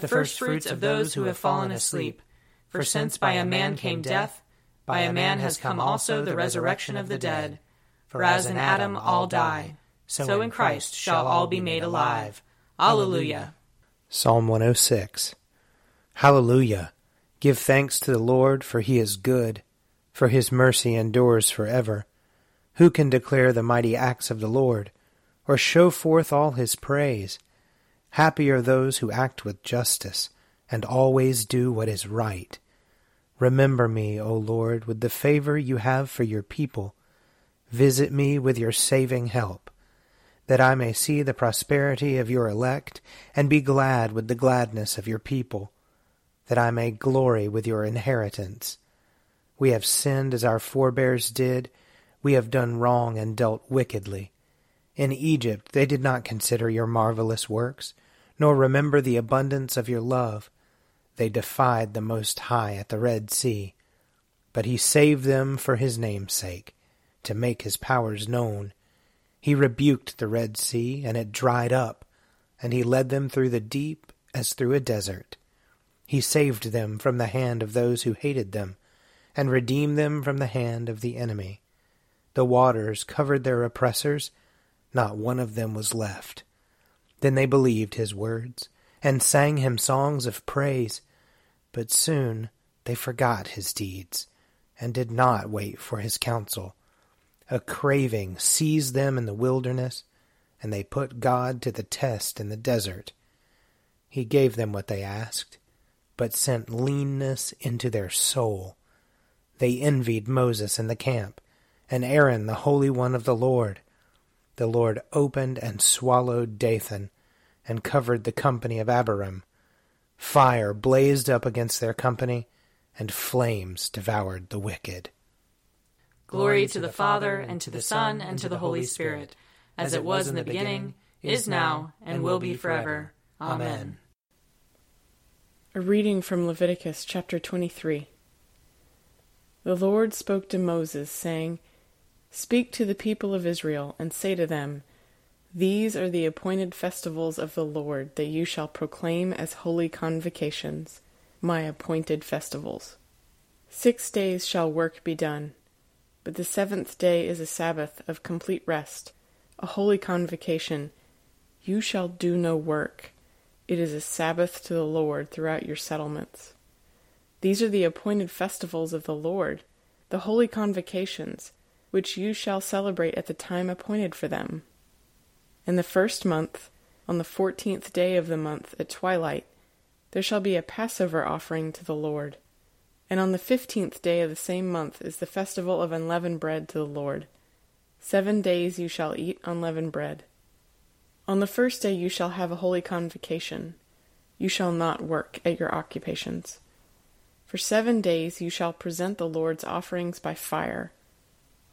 the first fruits of those who have fallen asleep. For since by a man came death, by a man has come also the resurrection of the dead. For as in Adam all die, so in Christ shall all be made alive. Alleluia. Psalm 106 Hallelujah. Give thanks to the Lord, for he is good, for his mercy endures forever. Who can declare the mighty acts of the Lord, or show forth all his praise? Happy are those who act with justice and always do what is right. Remember me, O Lord, with the favor you have for your people. Visit me with your saving help, that I may see the prosperity of your elect and be glad with the gladness of your people, that I may glory with your inheritance. We have sinned as our forebears did. We have done wrong and dealt wickedly. In Egypt they did not consider your marvelous works nor remember the abundance of your love. They defied the Most High at the Red Sea, but he saved them for his name's sake, to make his powers known. He rebuked the Red Sea, and it dried up, and he led them through the deep as through a desert. He saved them from the hand of those who hated them, and redeemed them from the hand of the enemy. The waters covered their oppressors, not one of them was left. Then they believed his words, and sang him songs of praise. But soon they forgot his deeds, and did not wait for his counsel. A craving seized them in the wilderness, and they put God to the test in the desert. He gave them what they asked, but sent leanness into their soul. They envied Moses in the camp, and Aaron the Holy One of the Lord. The Lord opened and swallowed Dathan, and covered the company of Abiram. Fire blazed up against their company, and flames devoured the wicked. Glory to the Father, and to the Son, and to the Holy Spirit, as it was in the beginning, is now, and will be forever. Amen. A reading from Leviticus chapter 23. The Lord spoke to Moses, saying, Speak to the people of Israel, and say to them, these are the appointed festivals of the Lord that you shall proclaim as holy convocations, my appointed festivals. Six days shall work be done, but the seventh day is a Sabbath of complete rest, a holy convocation. You shall do no work. It is a Sabbath to the Lord throughout your settlements. These are the appointed festivals of the Lord, the holy convocations, which you shall celebrate at the time appointed for them. In the first month, on the fourteenth day of the month at twilight, there shall be a Passover offering to the Lord. And on the fifteenth day of the same month is the festival of unleavened bread to the Lord. Seven days you shall eat unleavened bread. On the first day you shall have a holy convocation. You shall not work at your occupations. For seven days you shall present the Lord's offerings by fire.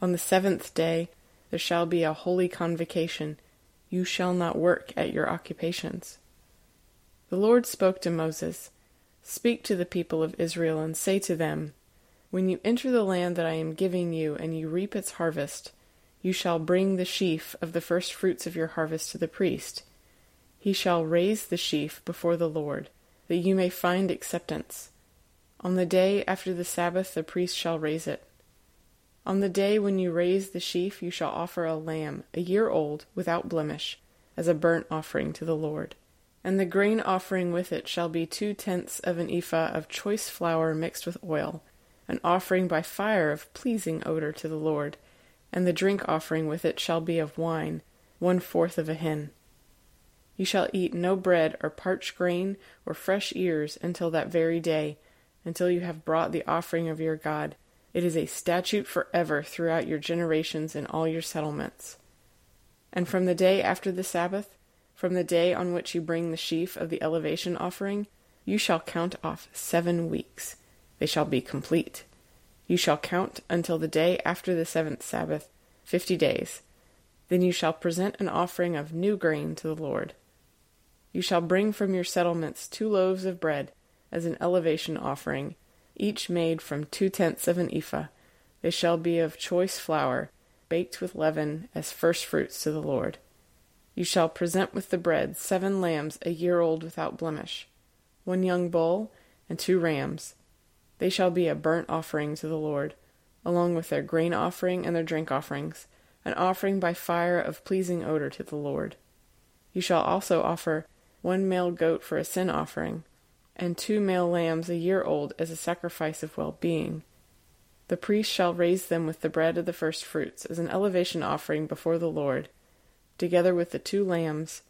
On the seventh day there shall be a holy convocation you shall not work at your occupations. The Lord spoke to Moses, Speak to the people of Israel, and say to them, When you enter the land that I am giving you, and you reap its harvest, you shall bring the sheaf of the first fruits of your harvest to the priest. He shall raise the sheaf before the Lord, that you may find acceptance. On the day after the Sabbath the priest shall raise it. On the day when you raise the sheaf, you shall offer a lamb, a year old, without blemish, as a burnt offering to the Lord. And the grain offering with it shall be two tenths of an ephah of choice flour mixed with oil, an offering by fire of pleasing odor to the Lord. And the drink offering with it shall be of wine, one fourth of a hin. You shall eat no bread or parched grain or fresh ears until that very day, until you have brought the offering of your God. It is a statute forever throughout your generations in all your settlements. And from the day after the Sabbath, from the day on which you bring the sheaf of the elevation offering, you shall count off seven weeks. They shall be complete. You shall count until the day after the seventh Sabbath, fifty days. Then you shall present an offering of new grain to the Lord. You shall bring from your settlements two loaves of bread as an elevation offering, each made from two tenths of an ephah. They shall be of choice flour, baked with leaven as first fruits to the Lord. You shall present with the bread seven lambs a year old without blemish, one young bull, and two rams. They shall be a burnt offering to the Lord, along with their grain offering and their drink offerings, an offering by fire of pleasing odor to the Lord. You shall also offer one male goat for a sin offering, and two male lambs a year old as a sacrifice of well being. The priest shall raise them with the bread of the first fruits as an elevation offering before the Lord, together with the two lambs.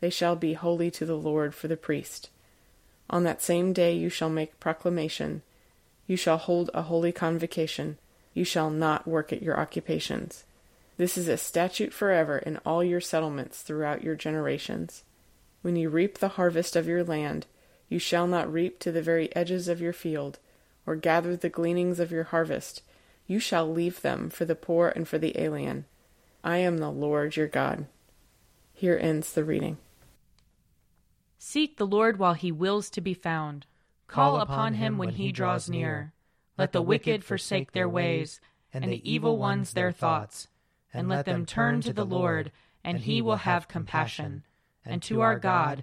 They shall be holy to the Lord for the priest. On that same day you shall make proclamation. You shall hold a holy convocation. You shall not work at your occupations. This is a statute forever in all your settlements throughout your generations. When you reap the harvest of your land, you shall not reap to the very edges of your field, or gather the gleanings of your harvest. You shall leave them for the poor and for the alien. I am the Lord your God. Here ends the reading. Seek the Lord while he wills to be found. Call upon him when he draws near. Let the wicked forsake their ways, and the evil ones their thoughts. And let them turn to the Lord, and he will have compassion and to our God,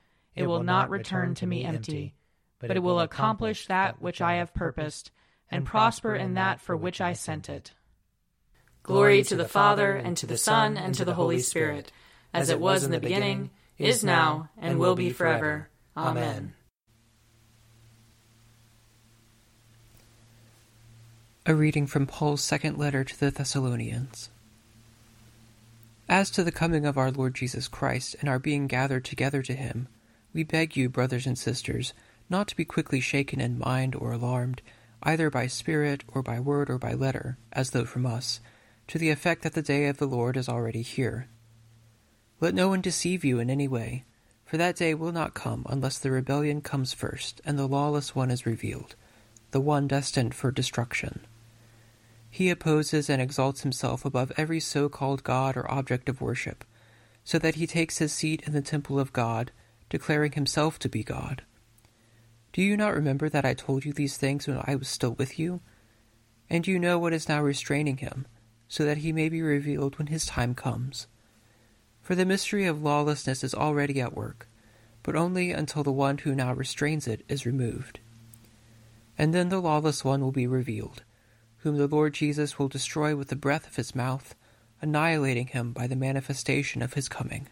It will not return to me empty, but it will accomplish that which I have purposed, and prosper in that for which I sent it. Glory to the Father, and to the Son, and to the Holy Spirit, as it was in the beginning, is now, and will be forever. Amen. A reading from Paul's second letter to the Thessalonians. As to the coming of our Lord Jesus Christ and our being gathered together to him, we beg you, brothers and sisters, not to be quickly shaken in mind or alarmed, either by spirit or by word or by letter, as though from us, to the effect that the day of the Lord is already here. Let no one deceive you in any way, for that day will not come unless the rebellion comes first and the lawless one is revealed, the one destined for destruction. He opposes and exalts himself above every so called God or object of worship, so that he takes his seat in the temple of God declaring himself to be God. Do you not remember that I told you these things when I was still with you? And you know what is now restraining him, so that he may be revealed when his time comes. For the mystery of lawlessness is already at work, but only until the one who now restrains it is removed. And then the lawless one will be revealed, whom the Lord Jesus will destroy with the breath of his mouth, annihilating him by the manifestation of his coming.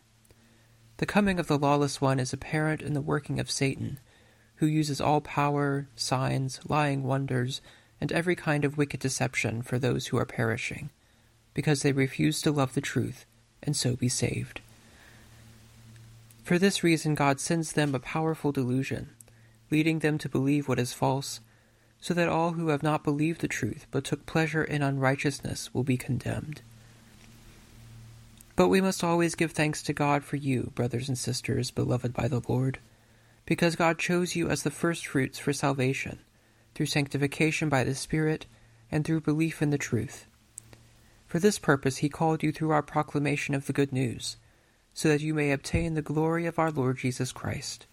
The coming of the lawless one is apparent in the working of Satan, who uses all power, signs, lying wonders, and every kind of wicked deception for those who are perishing, because they refuse to love the truth and so be saved. For this reason, God sends them a powerful delusion, leading them to believe what is false, so that all who have not believed the truth but took pleasure in unrighteousness will be condemned. But we must always give thanks to God for you, brothers and sisters, beloved by the Lord, because God chose you as the firstfruits for salvation, through sanctification by the Spirit, and through belief in the truth. For this purpose he called you through our proclamation of the good news, so that you may obtain the glory of our Lord Jesus Christ.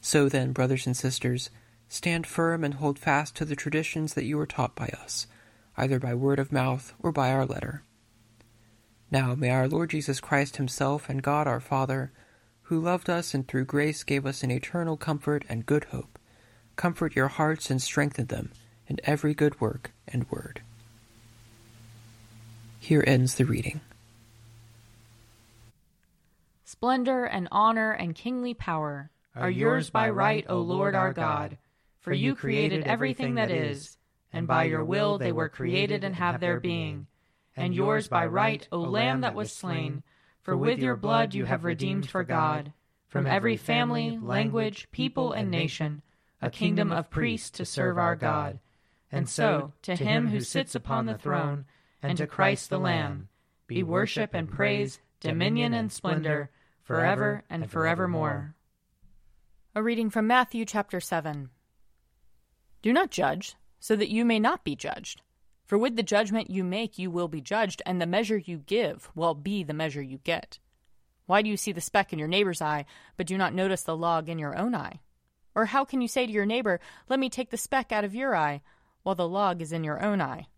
So then, brothers and sisters, stand firm and hold fast to the traditions that you were taught by us, either by word of mouth or by our letter. Now may our Lord Jesus Christ Himself and God our Father, who loved us and through grace gave us an eternal comfort and good hope, comfort your hearts and strengthen them in every good work and word. Here ends the reading. Splendor and honor and kingly power are yours by right, O Lord our God, for you created everything that is, and by your will they were created and have their being. And yours by right, O Lamb that was slain, for with your blood you have redeemed for God, from every family, language, people, and nation, a kingdom of priests to serve our God. And so, to him who sits upon the throne, and to Christ the Lamb, be worship and praise, dominion and splendor, forever and forevermore. A reading from Matthew chapter 7. Do not judge, so that you may not be judged. For with the judgment you make, you will be judged, and the measure you give will be the measure you get. Why do you see the speck in your neighbor's eye, but do not notice the log in your own eye? Or how can you say to your neighbor, Let me take the speck out of your eye, while the log is in your own eye?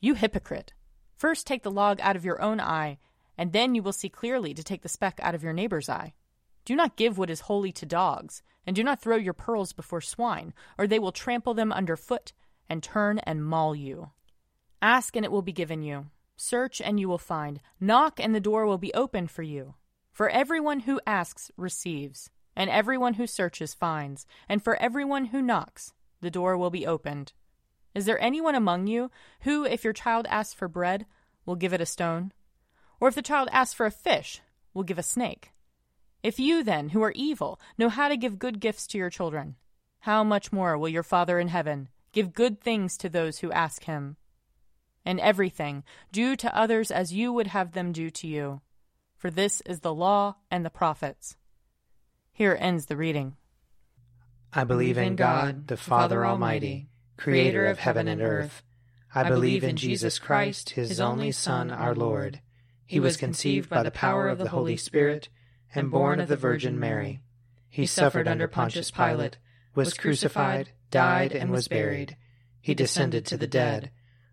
You hypocrite! First take the log out of your own eye, and then you will see clearly to take the speck out of your neighbor's eye. Do not give what is holy to dogs, and do not throw your pearls before swine, or they will trample them under foot and turn and maul you. Ask, and it will be given you. Search, and you will find. Knock, and the door will be opened for you. For everyone who asks receives, and everyone who searches finds, and for everyone who knocks, the door will be opened. Is there anyone among you who, if your child asks for bread, will give it a stone? Or if the child asks for a fish, will give a snake? If you, then, who are evil, know how to give good gifts to your children, how much more will your Father in heaven give good things to those who ask him? And everything do to others as you would have them do to you. For this is the law and the prophets. Here ends the reading. I believe in God, the Father Almighty, creator of heaven and earth. I believe in Jesus Christ, his only Son, our Lord. He was conceived by the power of the Holy Spirit and born of the Virgin Mary. He suffered under Pontius Pilate, was crucified, died, and was buried. He descended to the dead.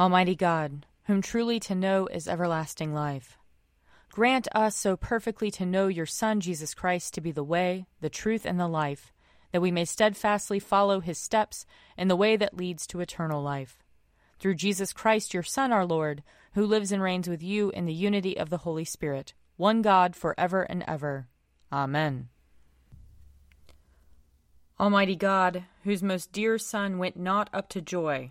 Almighty God, whom truly to know is everlasting life, grant us so perfectly to know your Son, Jesus Christ, to be the way, the truth, and the life, that we may steadfastly follow his steps in the way that leads to eternal life. Through Jesus Christ, your Son, our Lord, who lives and reigns with you in the unity of the Holy Spirit, one God, for ever and ever. Amen. Almighty God, whose most dear Son went not up to joy,